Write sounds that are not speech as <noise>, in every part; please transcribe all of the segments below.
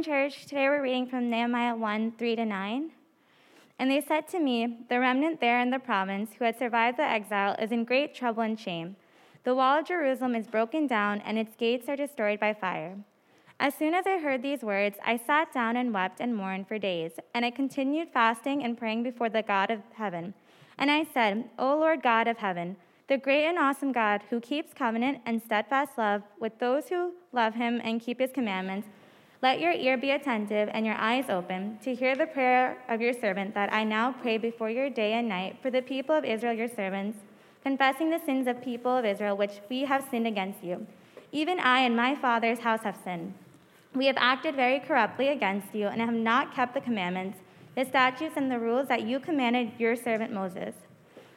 morning, church. Today we're reading from Nehemiah 1 3 to 9. And they said to me, The remnant there in the province who had survived the exile is in great trouble and shame. The wall of Jerusalem is broken down, and its gates are destroyed by fire. As soon as I heard these words, I sat down and wept and mourned for days, and I continued fasting and praying before the God of heaven. And I said, O Lord God of heaven, the great and awesome God who keeps covenant and steadfast love with those who love him and keep his commandments, let your ear be attentive and your eyes open to hear the prayer of your servant that I now pray before your day and night for the people of Israel, your servants, confessing the sins of people of Israel which we have sinned against you. Even I and my father's house have sinned. We have acted very corruptly against you and have not kept the commandments, the statutes, and the rules that you commanded your servant Moses.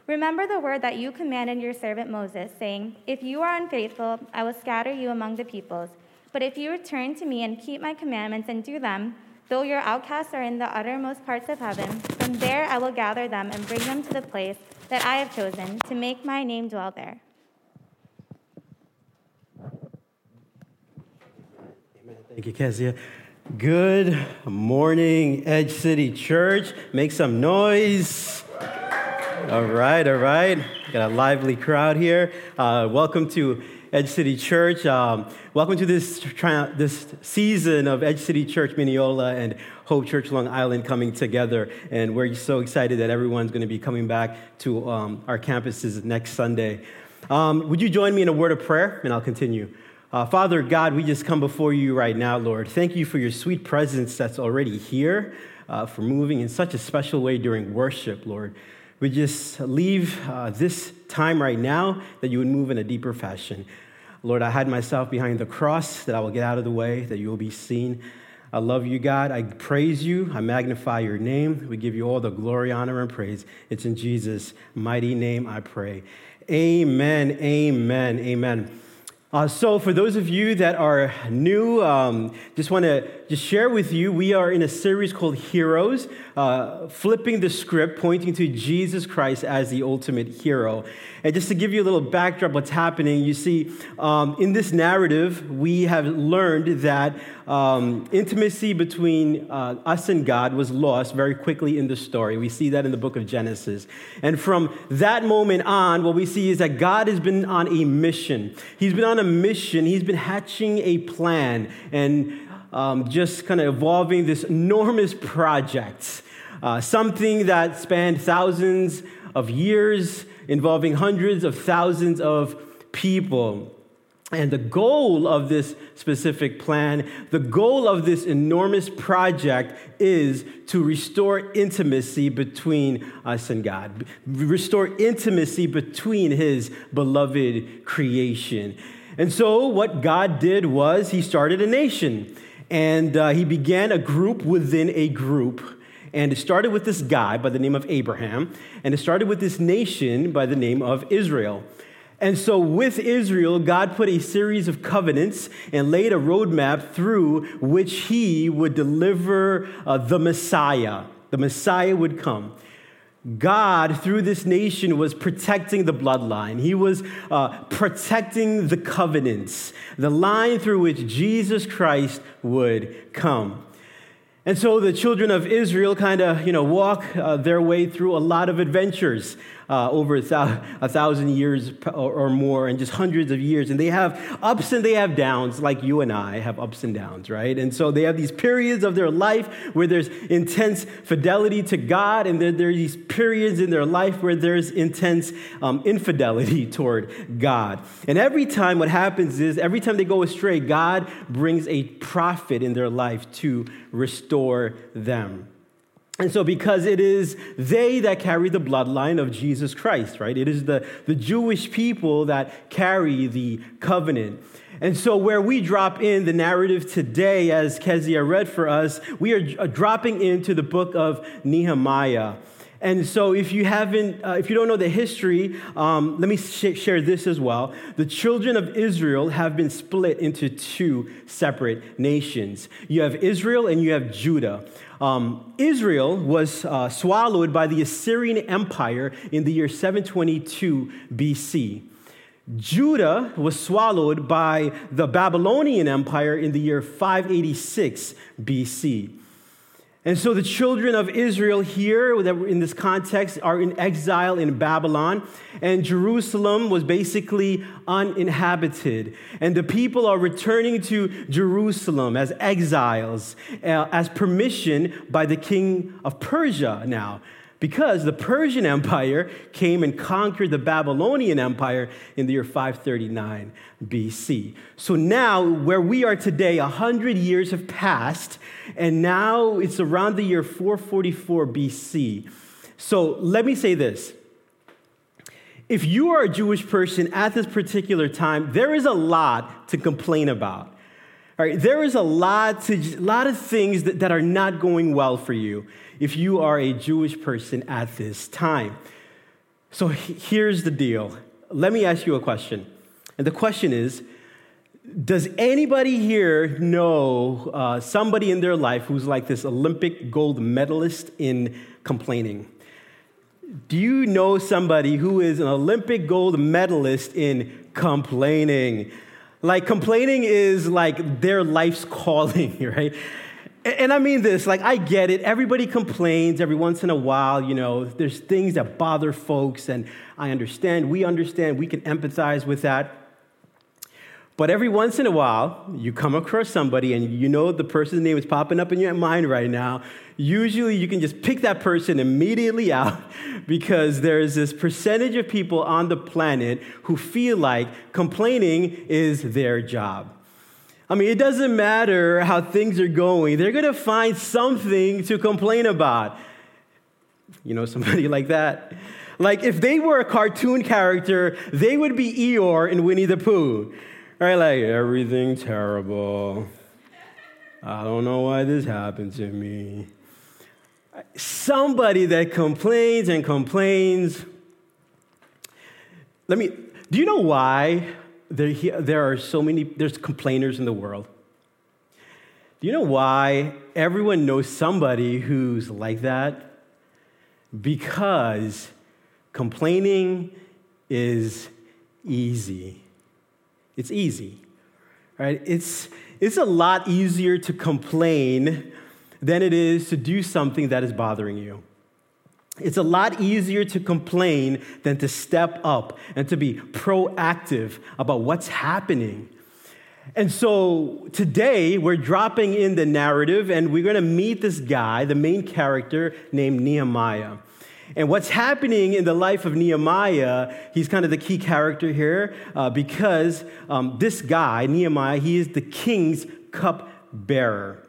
Remember the word that you commanded your servant Moses, saying, If you are unfaithful, I will scatter you among the peoples. But if you return to me and keep my commandments and do them, though your outcasts are in the uttermost parts of heaven, from there I will gather them and bring them to the place that I have chosen to make my name dwell there. Amen. Thank you, Kezia. Good morning, Edge City Church. Make some noise. All right, all right. Got a lively crowd here. Uh, welcome to Edge City Church. Um, welcome to this, this season of Edge City Church Mineola and Hope Church Long Island coming together. And we're so excited that everyone's going to be coming back to um, our campuses next Sunday. Um, would you join me in a word of prayer? And I'll continue. Uh, Father God, we just come before you right now, Lord. Thank you for your sweet presence that's already here, uh, for moving in such a special way during worship, Lord. We just leave uh, this time right now that you would move in a deeper fashion. Lord, I hide myself behind the cross that I will get out of the way, that you will be seen. I love you, God. I praise you. I magnify your name. We give you all the glory, honor, and praise. It's in Jesus' mighty name I pray. Amen, amen, amen. Uh, so, for those of you that are new, um, just want to just share with you, we are in a series called Heroes, uh, flipping the script, pointing to Jesus Christ as the ultimate hero. And just to give you a little backdrop, what's happening, you see, um, in this narrative, we have learned that um, intimacy between uh, us and God was lost very quickly in the story. We see that in the book of Genesis. And from that moment on, what we see is that God has been on a mission. He's been on a mission, He's been hatching a plan and um, just kind of evolving this enormous project. Uh, something that spanned thousands of years involving hundreds of thousands of people. And the goal of this specific plan, the goal of this enormous project is to restore intimacy between us and God, restore intimacy between His beloved creation. And so, what God did was He started a nation and uh, He began a group within a group and it started with this guy by the name of Abraham, and it started with this nation by the name of Israel. And so, with Israel, God put a series of covenants and laid a roadmap through which he would deliver uh, the Messiah. The Messiah would come. God, through this nation, was protecting the bloodline. He was uh, protecting the covenants, the line through which Jesus Christ would come. And so the children of Israel kind of, you know, walk uh, their way through a lot of adventures uh, over a, a, thousand years or, or, more and just hundreds of years. And they have ups and they have downs, like you and I have ups and downs, right? And so they have these periods of their life where there's intense fidelity to God, and then there are these periods in their life where there's intense um, infidelity <laughs> toward God. And every time what happens is, every time they go astray, God brings a prophet in their life to restore them. And so, because it is they that carry the bloodline of Jesus Christ, right? It is the, the Jewish people that carry the covenant. And so, where we drop in the narrative today, as Kezia read for us, we are dropping into the book of Nehemiah. And so, if you haven't, uh, if you don't know the history, um, let me sh- share this as well. The children of Israel have been split into two separate nations. You have Israel and you have Judah. Um, Israel was uh, swallowed by the Assyrian Empire in the year 722 BC. Judah was swallowed by the Babylonian Empire in the year 586 BC. And so the children of Israel here, that were in this context, are in exile in Babylon, and Jerusalem was basically uninhabited. And the people are returning to Jerusalem as exiles, uh, as permission by the king of Persia now because the Persian Empire came and conquered the Babylonian Empire in the year 539 BC. So now, where we are today, 100 years have passed, and now it's around the year 444 BC. So let me say this. If you are a Jewish person at this particular time, there is a lot to complain about. All right, there is a lot, to, lot of things that, that are not going well for you if you are a Jewish person at this time. So here's the deal. Let me ask you a question. And the question is Does anybody here know uh, somebody in their life who's like this Olympic gold medalist in complaining? Do you know somebody who is an Olympic gold medalist in complaining? Like, complaining is like their life's <laughs> calling, right? And I mean this, like, I get it. Everybody complains every once in a while, you know, there's things that bother folks, and I understand. We understand. We can empathize with that. But every once in a while, you come across somebody and you know the person's name is popping up in your mind right now. Usually, you can just pick that person immediately out <laughs> because there's this percentage of people on the planet who feel like complaining is their job. I mean, it doesn't matter how things are going, they're going to find something to complain about. You know, somebody <laughs> like that. Like, if they were a cartoon character, they would be Eeyore in Winnie the Pooh. Right? Like, everything terrible. I don't know why this happened to me. Somebody that complains and complains. Let me, do you know why there, there are so many, there's complainers in the world. Do you know why everyone knows somebody who's like that? Because complaining is easy. It's easy, right? It's, it's a lot easier to complain than it is to do something that is bothering you. It's a lot easier to complain than to step up and to be proactive about what's happening. And so today we're dropping in the narrative and we're going to meet this guy, the main character named Nehemiah. And what's happening in the life of Nehemiah, he's kind of the key character here uh, because um, this guy, Nehemiah, he is the king's cup bearer.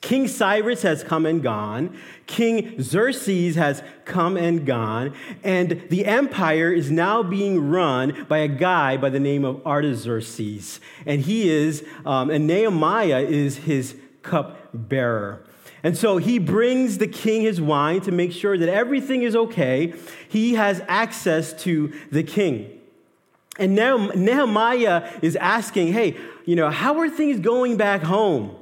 King Cyrus has come and gone. King Xerxes has come and gone. And the empire is now being run by a guy by the name of Artaxerxes. And he is, um, and Nehemiah is his cup bearer. And so he brings the king his wine to make sure that everything is okay. He has access to the king. And now Nehemiah is asking, hey, you know, how are things going back home?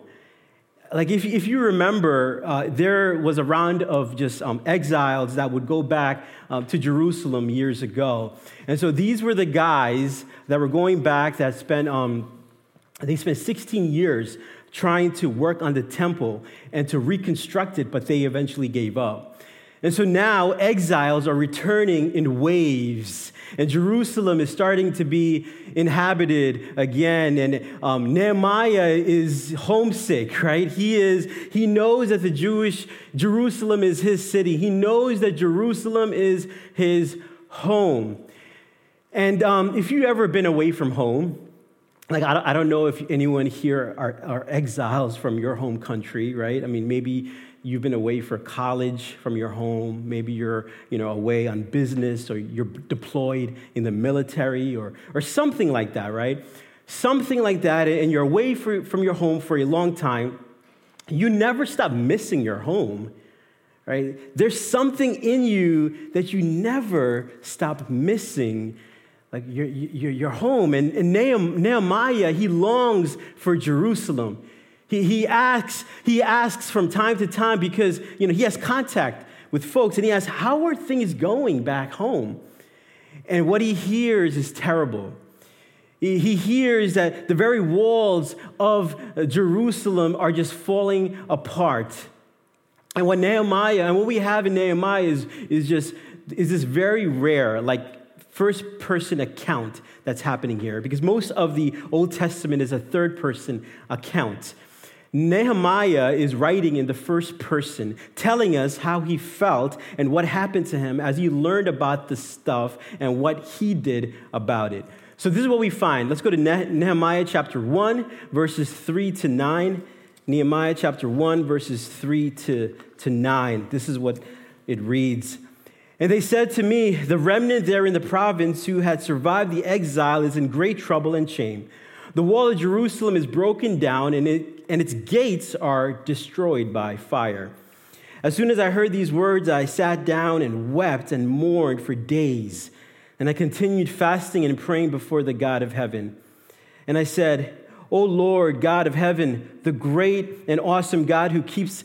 like if, if you remember, uh, there was a round of just um, exiles that would go back uh, to Jerusalem years ago. And so these were the guys that were going back that spent, um, they spent 16 years trying to work on the temple and to reconstruct it, but they eventually gave up. And so now exiles are returning in waves, and Jerusalem is starting to be inhabited again. And um, Nehemiah is homesick, right? He is. He knows that the Jewish Jerusalem is his city. He knows that Jerusalem is his home. And um, if you've ever been away from home, like I don't, I don't know if anyone here are, are exiles from your home country, right? I mean, maybe you've been away for college from your home, maybe you're you know, away on business or you're deployed in the military or, or something like that, right? Something like that, and you're away for, from your home for a long time, you never stop missing your home, right? There's something in you that you never stop missing like your, your, your home. And, and Nehemiah, he longs for Jerusalem. He, he, asks, he asks from time to time because you know, he has contact with folks and he asks, How are things going back home? And what he hears is terrible. He hears that the very walls of Jerusalem are just falling apart. And what Nehemiah, and what we have in Nehemiah is, is just is this very rare, like first person account that's happening here, because most of the Old Testament is a third person account. Nehemiah is writing in the first person, telling us how he felt and what happened to him as he learned about the stuff and what he did about it. So, this is what we find. Let's go to Nehemiah chapter 1, verses 3 to 9. Nehemiah chapter 1, verses 3 to, to 9. This is what it reads. And they said to me, The remnant there in the province who had survived the exile is in great trouble and shame. The wall of Jerusalem is broken down, and, it, and its gates are destroyed by fire. As soon as I heard these words, I sat down and wept and mourned for days. And I continued fasting and praying before the God of heaven. And I said, O Lord, God of heaven, the great and awesome God who keeps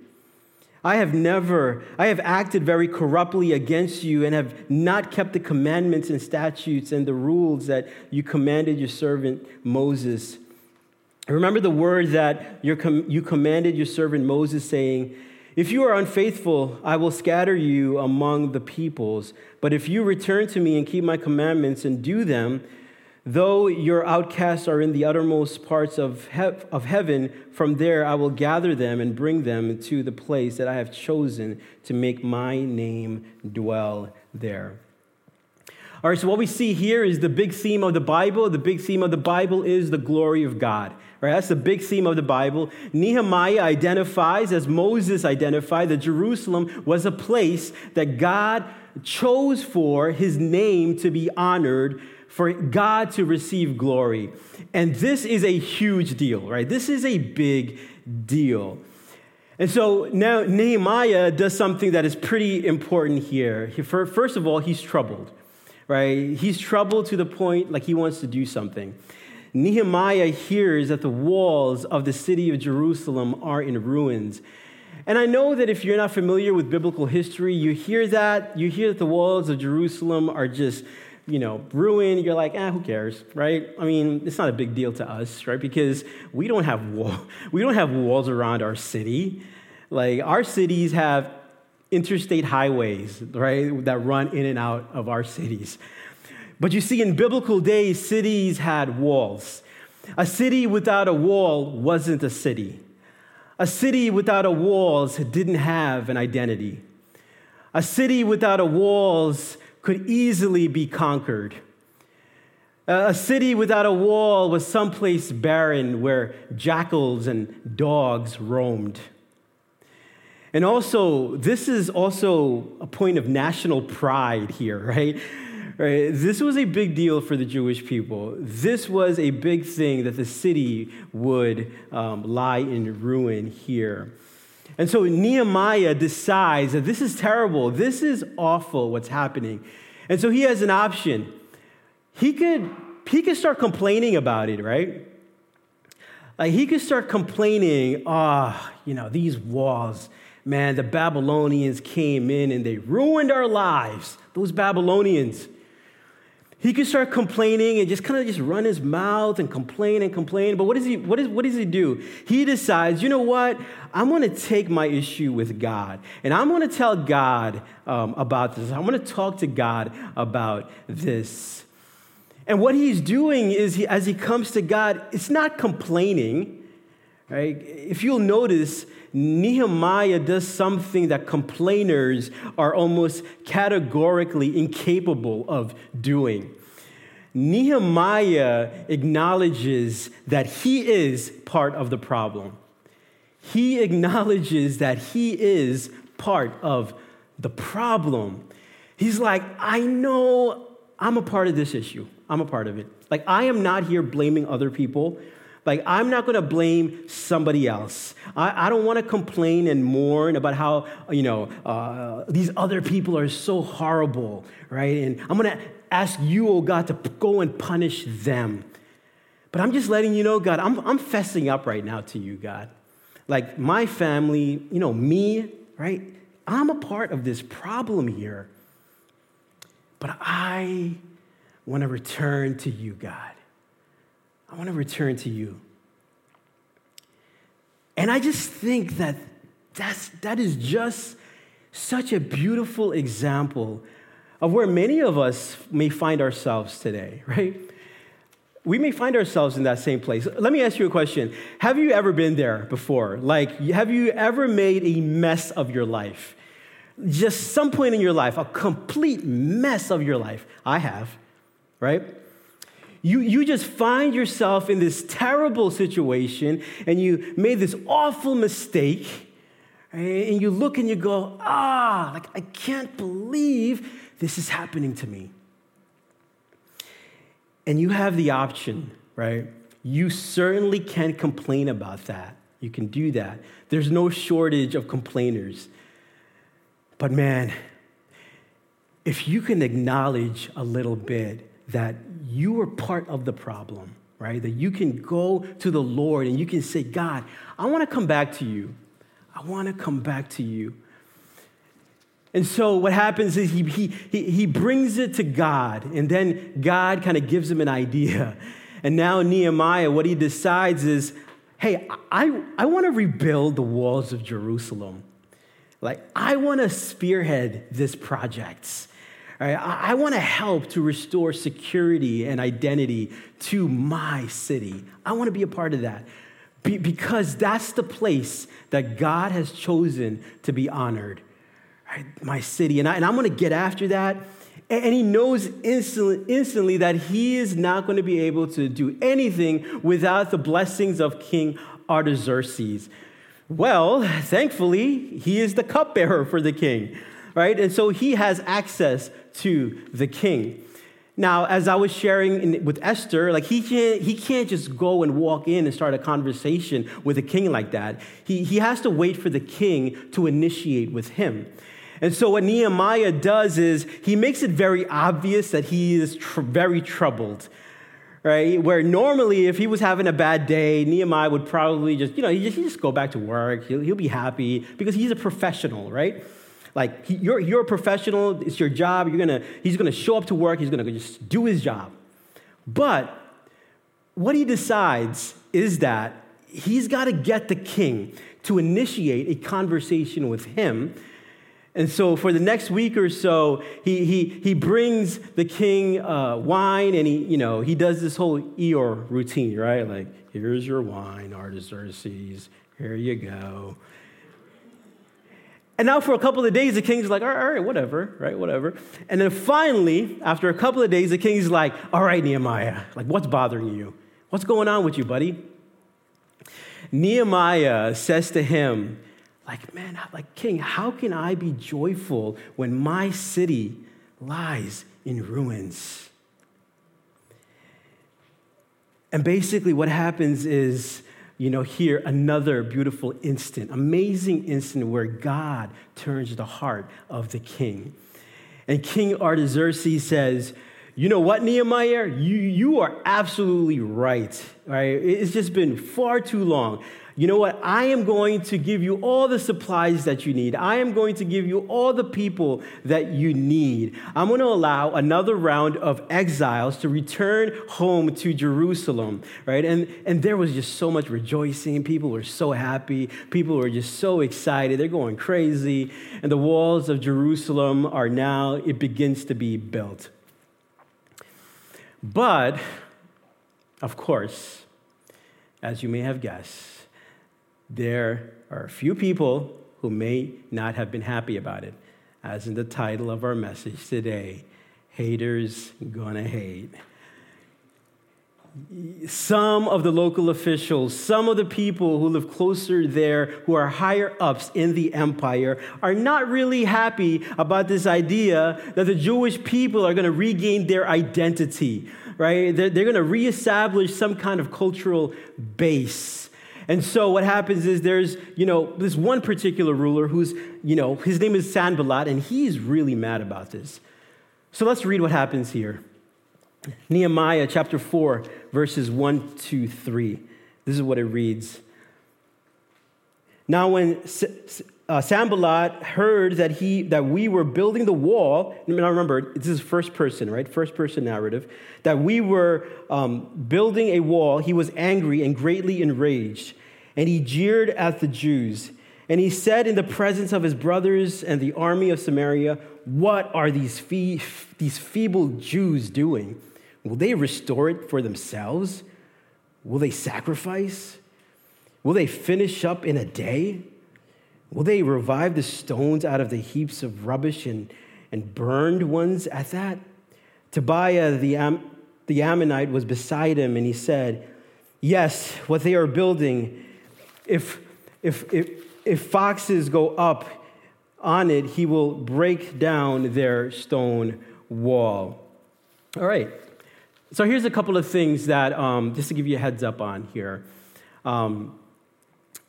I have never, I have acted very corruptly against you and have not kept the commandments and statutes and the rules that you commanded your servant Moses. Remember the word that you commanded your servant Moses, saying, If you are unfaithful, I will scatter you among the peoples. But if you return to me and keep my commandments and do them, Though your outcasts are in the uttermost parts of, he- of heaven, from there I will gather them and bring them to the place that I have chosen to make my name dwell there. All right, so what we see here is the big theme of the Bible. The big theme of the Bible is the glory of God. Right, that's the big theme of the Bible. Nehemiah identifies, as Moses identified, that Jerusalem was a place that God chose for his name to be honored for God to receive glory. And this is a huge deal, right? This is a big deal. And so now Nehemiah does something that is pretty important here. First of all, he's troubled, right? He's troubled to the point like he wants to do something. Nehemiah hears that the walls of the city of Jerusalem are in ruins. And I know that if you're not familiar with biblical history, you hear that, you hear that the walls of Jerusalem are just you know, ruined, you're like, ah, who cares, right? I mean, it's not a big deal to us, right? Because we don't have wall, <laughs> we don't have walls around our city. Like our cities have interstate highways, right, that run in and out of our cities. But you see, in biblical days, cities had walls. A city without a wall wasn't a city. A city without a walls didn't have an identity. A city without a walls could easily be conquered. A city without a wall was someplace barren where jackals and dogs roamed. And also, this is also a point of national pride here, <laughs> right? right? This was a big deal for the Jewish people. This was a big thing that the city would um, lie in ruin here. And so Nehemiah decides that this is terrible. This is awful what's happening. And so he has an option. He could, he could start complaining about it, right? Like he could start complaining, ah, oh, you know, these walls, man, the Babylonians came in and they ruined our lives. Those Babylonians. He could start complaining and just kind of just run his mouth and complain and complain. But what does he, what, is, what does he do? He decides, you know what? I'm going to take my issue with God and I'm going to tell God um, about this. I'm going to talk to God about this. And what he's doing is, he, as he comes to God, it's not complaining. Right? If you'll notice, Nehemiah does something that complainers are almost categorically incapable of doing. Nehemiah acknowledges that he is part of the problem. He acknowledges that he is part of the problem. He's like, I know I'm a part of this issue. I'm a part of it. Like, I am not here blaming other people Like, I'm not going to blame somebody else. I, I don't want to complain and mourn about how, you know, uh, these other people are so horrible, right? And I'm going to ask you, oh God, to go and punish them. But I'm just letting you know, God, I'm, I'm fessing up right now to you, God. Like, my family, you know, me, right? I'm a part of this problem here. But I want to return to you, God. I want to return to you. And I just think that that's, that is just such a beautiful example of where many of us may find ourselves today, right? We may find ourselves in that same place. Let me ask you a question. Have you ever been there before? Like, have you ever made a mess of your life? Just some point in your life, a complete mess of your life. I have, right? You, you just find yourself in this terrible situation and you made this awful mistake. And you look and you go, ah, like, I can't believe this is happening to me. And you have the option, right? You certainly can't complain about that. You can do that. There's no shortage of complainers. But man, if you can acknowledge a little bit that you are part of the problem, right? That you can go to the Lord and you can say, God, I want to come back to you. I want to come back to you. And so what happens is he, he, he brings it to God, and then God kind of gives him an idea. <laughs> And now Nehemiah, what he decides is, hey, I, I want to rebuild the walls of Jerusalem. Like, I want to spearhead this project. Right? I, I want to help to restore security and identity to my city. I want to be a part of that be, because that's the place that God has chosen to be honored. Right? My city. And, I, and I'm going to get after that. And, he knows instantly, instantly that he is not going to be able to do anything without the blessings of King Artaxerxes. Well, thankfully, he is the cupbearer for the king right? And so he has access to the king. Now, as I was sharing in, with Esther, like he can't, he can't just go and walk in and start a conversation with a king like that. He, he has to wait for the king to initiate with him. And so, what Nehemiah does is he makes it very obvious that he is tr- very troubled, right? Where normally, if he was having a bad day, Nehemiah would probably just, you know, he just, he just go back to work. He'll, he'll be happy because he's a professional, right? Like you're, you're a professional, it's your job, you're gonna, he's gonna show up to work, he's gonna just do his job. But what he decides is that he's gotta get the king to initiate a conversation with him. And so for the next week or so, he, he, he brings the king uh, wine and he, you know, he does this whole Eeyore routine, right? Like, here's your wine, Artaxerxes, here you go. And now, for a couple of days, the king's like, all right, all right, whatever, right, whatever. And then finally, after a couple of days, the king's like, all right, Nehemiah, like, what's bothering you? What's going on with you, buddy? Nehemiah says to him, like, man, like, king, how can I be joyful when my city lies in ruins? And basically, what happens is you know, here another beautiful instant, amazing instant where God turns the heart of the king. And King Artaxerxes says, You know what, Nehemiah? You, you are absolutely right. Right? It's just been far too long you know what? I am going to give you all the supplies that you need. I am going to give you all the people that you need. I'm going to allow another round of exiles to return home to Jerusalem, right? And, and there was just so much rejoicing. People were so happy. People were just so excited. They're going crazy. And the walls of Jerusalem are now, it begins to be built. But, of course, as you may have guessed, there are a few people who may not have been happy about it, as in the title of our message today haters gonna hate. some of the local officials, some of the people who live closer there, who are higher ups in the empire, are not really happy about this idea that the Jewish people are going to regain their identity, right? They're, they're going to reestablish some kind of cultural base. And so what happens is there's, you know, this one particular ruler who's, you know, his name is Sanballat, and he's really mad about this. So let's read what happens here. Nehemiah chapter 4, verses 1 to 3. This is what it reads. Now, when uh, Sanballat heard that, he, that we were building the wall, now remember, this is first person, right? First person narrative. That we were um, building a wall, he was angry and greatly enraged. And he jeered at the Jews. And he said in the presence of his brothers and the army of Samaria, What are these, fee- these feeble Jews doing? Will they restore it for themselves? Will they sacrifice? Will they finish up in a day? Will they revive the stones out of the heaps of rubbish and, and burned ones at that? Tobiah the, Am- the Ammonite was beside him, and he said, Yes, what they are building, if, if, if, if foxes go up on it, he will break down their stone wall. All right. So here's a couple of things that, um, just to give you a heads up on here. Um,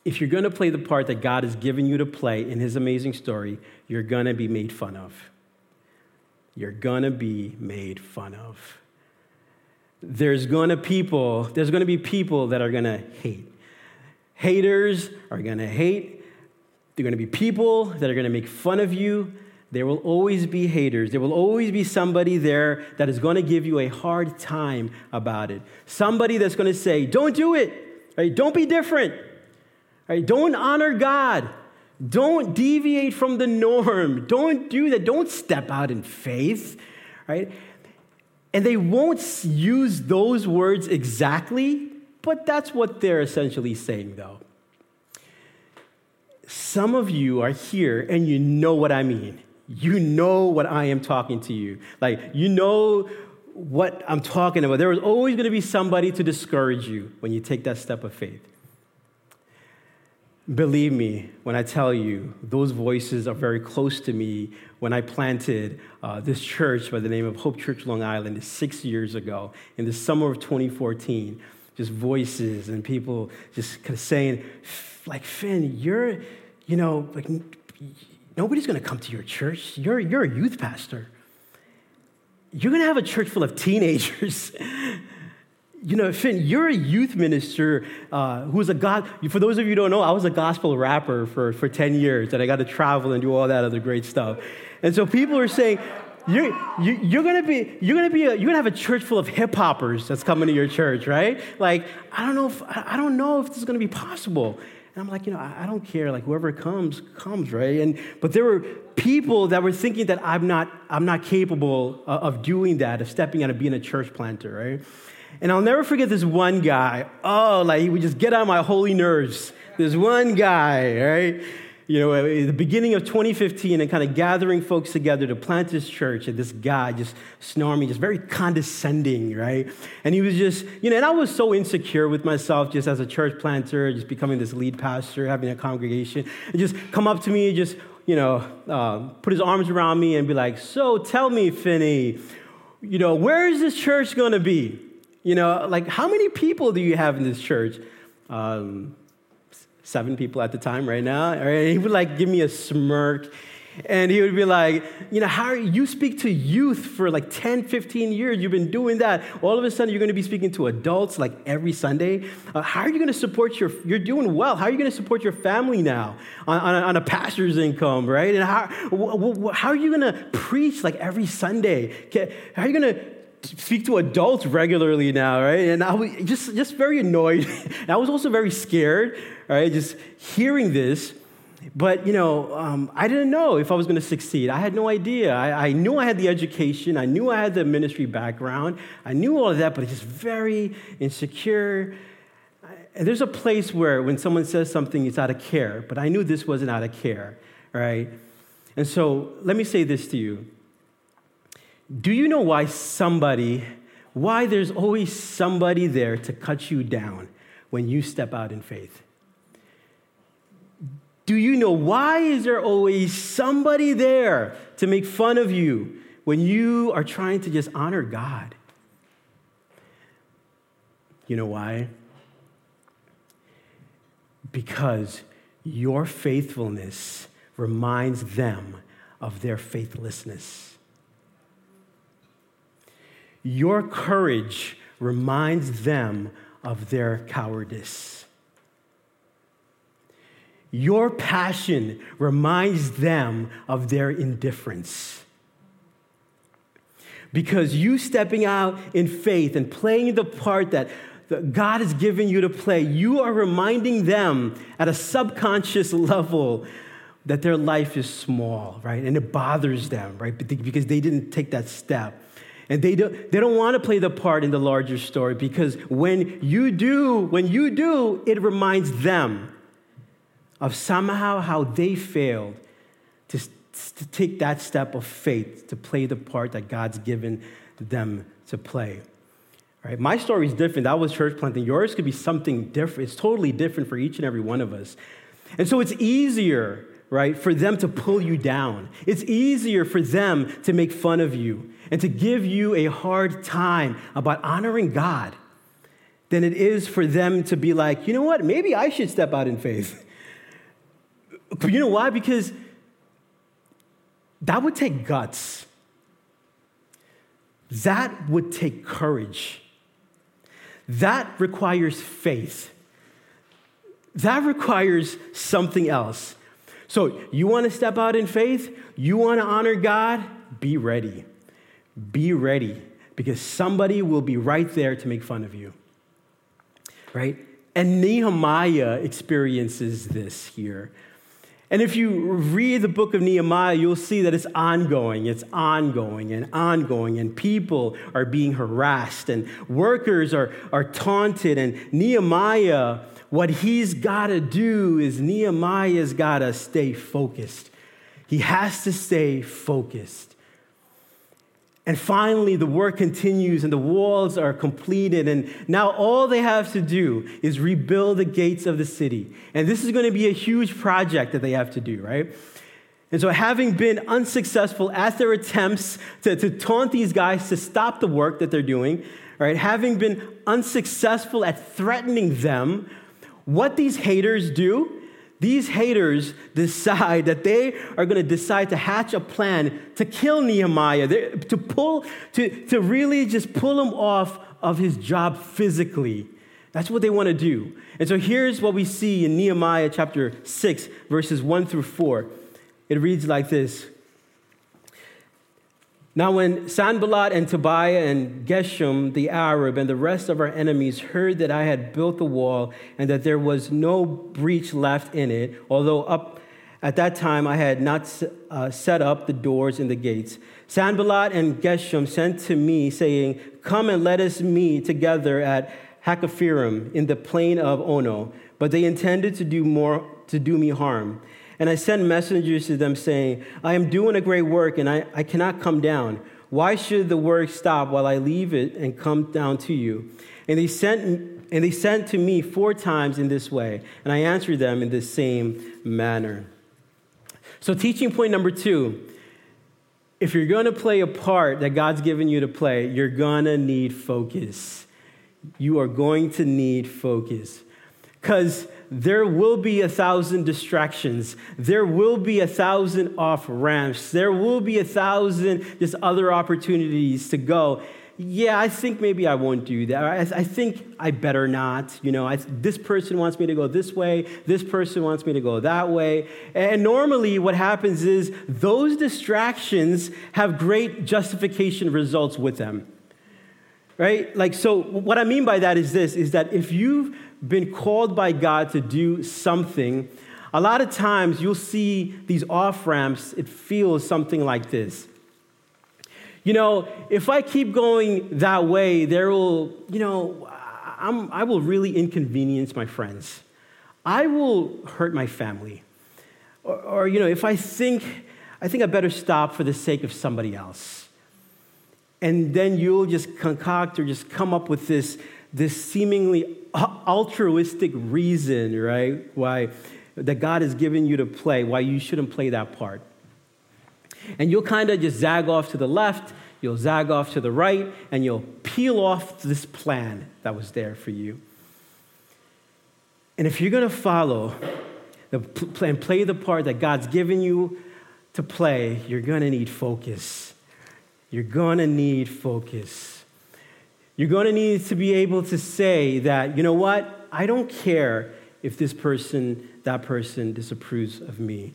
if you're going to play the part that God has given you to play in His amazing story, you're going to be made fun of. You're going to be made fun of. There's going to people, there's going to be people that are going to hate. Haters are going to hate. There are going to be people that are going to make fun of you. There will always be haters. There will always be somebody there that is going to give you a hard time about it. Somebody that's going to say, don't do it. Right? Don't be different. Right? Don't honor God. Don't deviate from the norm. Don't do that. Don't step out in faith. Right? And they won't use those words exactly, but that's what they're essentially saying, though. Some of you are here and you know what I mean you know what I am talking to you. Like, you know what I'm talking about. There is always going to be somebody to discourage you when you take that step of faith. Believe me when I tell you, those voices are very close to me when I planted uh, this church by the name of Hope Church Long Island six years ago in the summer of 2014. Just voices and people just kind of saying, like, Finn, you're, you know, like, nobody's going to come to your church. You're, you're a youth pastor. You're going to have a church full of teenagers. <laughs> you know, Finn, you're a youth minister uh, who's a God. For those of you who don't know, I was a gospel rapper for, for 10 years, and I got to travel and do all that other great stuff. And so people are saying, you, you going to be you're to be a, you're to have a church full of hip hoppers that's coming to your church right like i don't know if i don't know if this is to be possible and I'm like, you know, I, I don't care. Like whoever comes, comes, right? And but there were people that were thinking that I'm not, I'm not capable of, of doing that, of stepping out and being a church planter, right? And I'll never forget this one guy. Oh, like he would just get on my holy nerves. This one guy, right? You know, at the beginning of 2015 and kind of gathering folks together to plant this church, and this guy just snorming, just very condescending, right? And he was just, you know, and I was so insecure with myself just as a church planter, just becoming this lead pastor, having a congregation, and just come up to me and just, you know, uh, put his arms around me and be like, so tell me, Finney, you know, where is this church going to be? You know, like how many people do you have in this church? Um, seven people at the time right now. Right? He would like give me a smirk. And he would be like, you know, how you speak to youth for like 10, 15 years. You've been doing that. All of a sudden, you're going to be speaking to adults like every Sunday. Uh, how are you going to support your, you're doing well. How are you going to support your family now on, on, a, on a pastor's income, right? And how, how are you going to preach like every Sunday? How are you going to speak to adults regularly now, right? And I was just, just very annoyed. and <laughs> I was also very scared, right? Just hearing this. But, you know, um, I didn't know if I was going to succeed. I had no idea. I, I, knew I had the education. I knew I had the ministry background. I knew all of that, but just very insecure. And there's a place where when someone says something, it's out of care. But I knew this wasn't out of care, right? And so let me say this to you do you know why somebody why there's always somebody there to cut you down when you step out in faith? Do you know why is there always somebody there to make fun of you when you are trying to just honor God? You know why? Because your faithfulness reminds them of their faithlessness. Your courage reminds them of their cowardice. Your passion reminds them of their indifference. Because you stepping out in faith and playing the part that God has given you to play, you are reminding them at a subconscious level that their life is small, right? And it bothers them, right? Because they didn't take that step. And they don't, they don't want to play the part in the larger story because when you do, when you do, it reminds them of somehow how they failed to, to take that step of faith to play the part that God's given them to play. Right? My story is different. That was church planting. Yours could be something different. It's totally different for each and every one of us. And so it's easier, right, for them to pull you down. It's easier for them to make fun of you and to give you a hard time about honoring God than it is for them to be like, you know what, maybe I should step out in faith. you know why? Because that would take guts. That would take courage. That requires faith. That requires something else. So, you want to step out in faith? You want to honor God? Be ready. Be ready because somebody will be right there to make fun of you. Right? And Nehemiah experiences this here. And if you read the book of Nehemiah, you'll see that it's ongoing, it's ongoing and ongoing, and people are being harassed, and workers are, are taunted. And Nehemiah, what he's got to do is Nehemiah's got to stay focused. He has to stay focused. And finally, the work continues and the walls are completed. And now all they have to do is rebuild the gates of the city. And this is going to be a huge project that they have to do, right? And so, having been unsuccessful at their attempts to, to taunt these guys to stop the work that they're doing, right? Having been unsuccessful at threatening them, what these haters do these haters decide that they are going to decide to hatch a plan to kill Nehemiah, to pull, to, to really just pull him off of his job physically. That's what they want to do. And so here's what we see in Nehemiah chapter 6, verses 1 through 4. It reads like this now, when Sanballat and Tobiah and Geshem the Arab and the rest of our enemies heard that I had built the wall and that there was no breach left in it, although up at that time I had not uh, set up the doors and the gates, Sanballat and Geshem sent to me, saying, Come and let us meet together at Hakkephirim in the plain of Ono. But they intended to do more to do me harm. And I sent messengers to them saying, I am doing a great work and I, I cannot come down. Why should the work stop while I leave it and come down to you? And they sent, and they sent to me four times in this way, and I answered them in the same manner. So, teaching point number two if you're going to play a part that God's given you to play, you're going to need focus. You are going to need focus. Because there will be a thousand distractions. There will be a thousand off ramps. There will be a thousand just other opportunities to go. Yeah, I think maybe I won't do that. I, I think I better not. You know, I, this person wants me to go this way. This person wants me to go that way. And normally, what happens is those distractions have great justification results with them right like so what i mean by that is this is that if you've been called by God to do something, a lot of times you'll see these off ramps, it feels something like this. You know, if I keep going that way, there will, you know, I'm, I will really inconvenience my friends. I will hurt my family. Or, or, you know, if I think, I think I better stop for the sake of somebody else. and then you'll just concoct or just come up with this, this seemingly altruistic reason, right? Why that God has given you to play, why you shouldn't play that part. And you'll kind of just zag off to the left, you'll zag off to the right, and you'll peel off this plan that was there for you. And if you're going to follow the plan, play the part that God's given you to play, you're going to need focus. You're going to need focus. You're going to need to be able to say that, you know what? I don't care if this person, that person disapproves of me.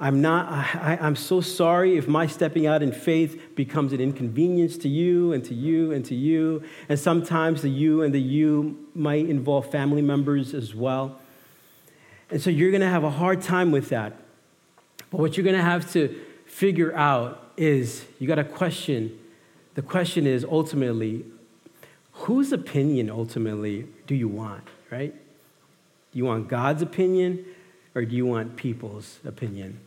I'm not, I, am so sorry if my stepping out in faith becomes an inconvenience to you and to you and to you. And sometimes the you and the you might involve family members as well. And so you're going to have a hard time with that. But what you're going to have to figure out is you got to question. The question is ultimately, whose opinion ultimately do you want, right? Do you want God's opinion or do you want people's opinion?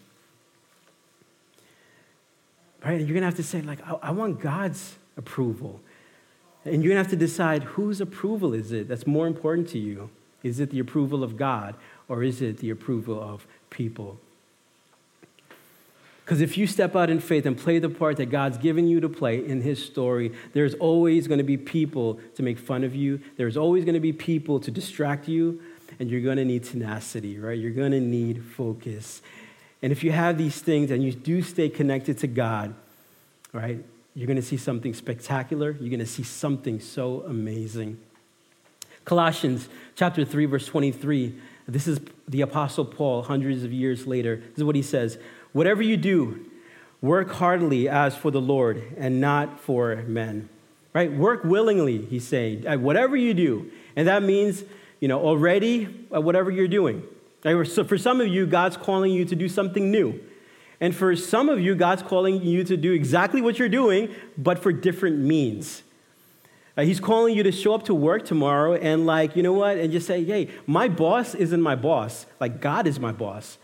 right? You're going to have to say, like, I, I want God's approval. And you're going to have to decide whose approval is it that's more important to you? Is it the approval of God or is it the approval of people? Because if you step out in faith and play the part that God's given you to play in His story, there's always going to be people to make fun of you. There's always going to be people to distract you. And you're going to need tenacity, right? You're going to need focus. And if you have these things and you do stay connected to God, right, you're going to see something spectacular. You're going to see something so amazing. Colossians chapter 3 verse 23. This is the apostle Paul hundreds of years later. This is what he says, "Whatever you do, work heartily as for the Lord and not for men." Right? Work willingly, he's saying. Whatever you do. And that means, you know, already whatever you're doing. So for some of you, God's calling you to do something new. And for some of you, God's calling you to do exactly what you're doing, but for different means. Uh, he's calling you to show up to work tomorrow and, like, you know what? And just say, hey, my boss isn't my boss. Like, God is my boss.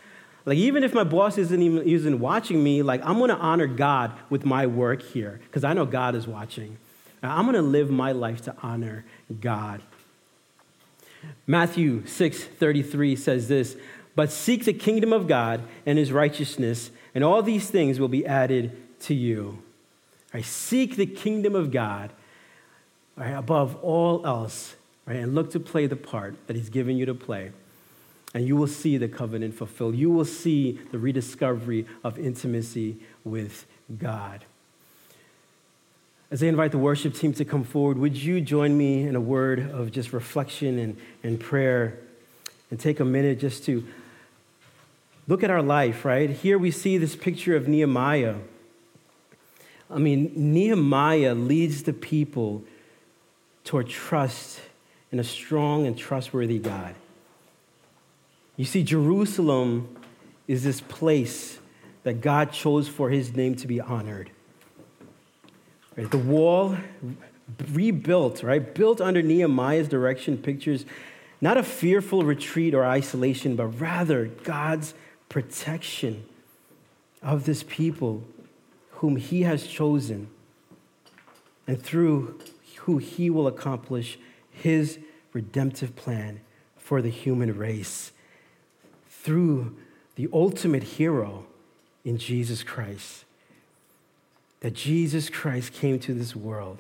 Like, even if my boss isn't even isn't watching me, like, I'm to honor God with my work here because I know God is watching. I'm to live my life to honor God. Matthew 6 33 says this, but seek the kingdom of God and his righteousness, and all these things will be added to you. Right? Seek the kingdom of God right, above all else, right? and look to play the part that he's given you to play. And you will see the covenant fulfilled. You will see the rediscovery of intimacy with God. As I invite the worship team to come forward, would you join me in a word of just reflection and, and prayer and take a minute just to look at our life, right? Here we see this picture of Nehemiah. I mean, Nehemiah leads the people toward trust in a strong and trustworthy God. You see, Jerusalem is this place that God chose for his name to be honored. Right? The wall rebuilt, right? Built under Nehemiah's direction pictures not a fearful retreat or isolation, but rather God's protection of this people whom he has chosen and through who he will accomplish his redemptive plan for the human race through the ultimate hero in Jesus Christ that Jesus Christ came to this world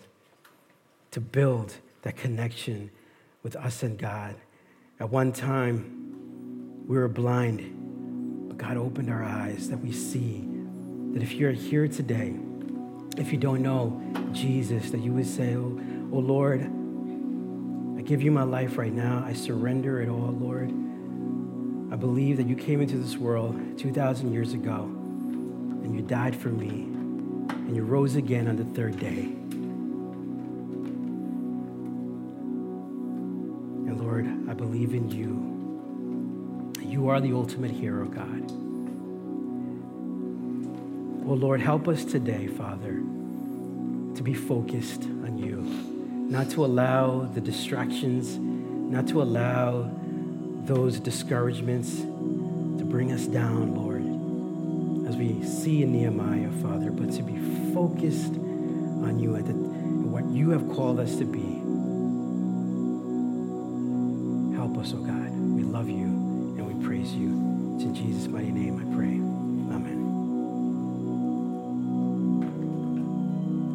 to build that connection with us and God. At one time, we were blind, but God opened our eyes that we see that if you're here today, if you don't know Jesus, that you would say, Oh, oh Lord, I give you my life right now. I surrender it all, Lord. I believe that you came into this world 2,000 years ago and you died for me and you rose again on the third day. And Lord, I believe in you. You are the ultimate hero, God. Oh Lord, help us today, Father, to be focused on you, not to allow the distractions, not to allow those discouragements to bring us down, Lord, as we see in Nehemiah, Father, but to be focused on you and what you have called us to be. Help us, oh God. We love you and we praise you. It's in Jesus' mighty name I pray.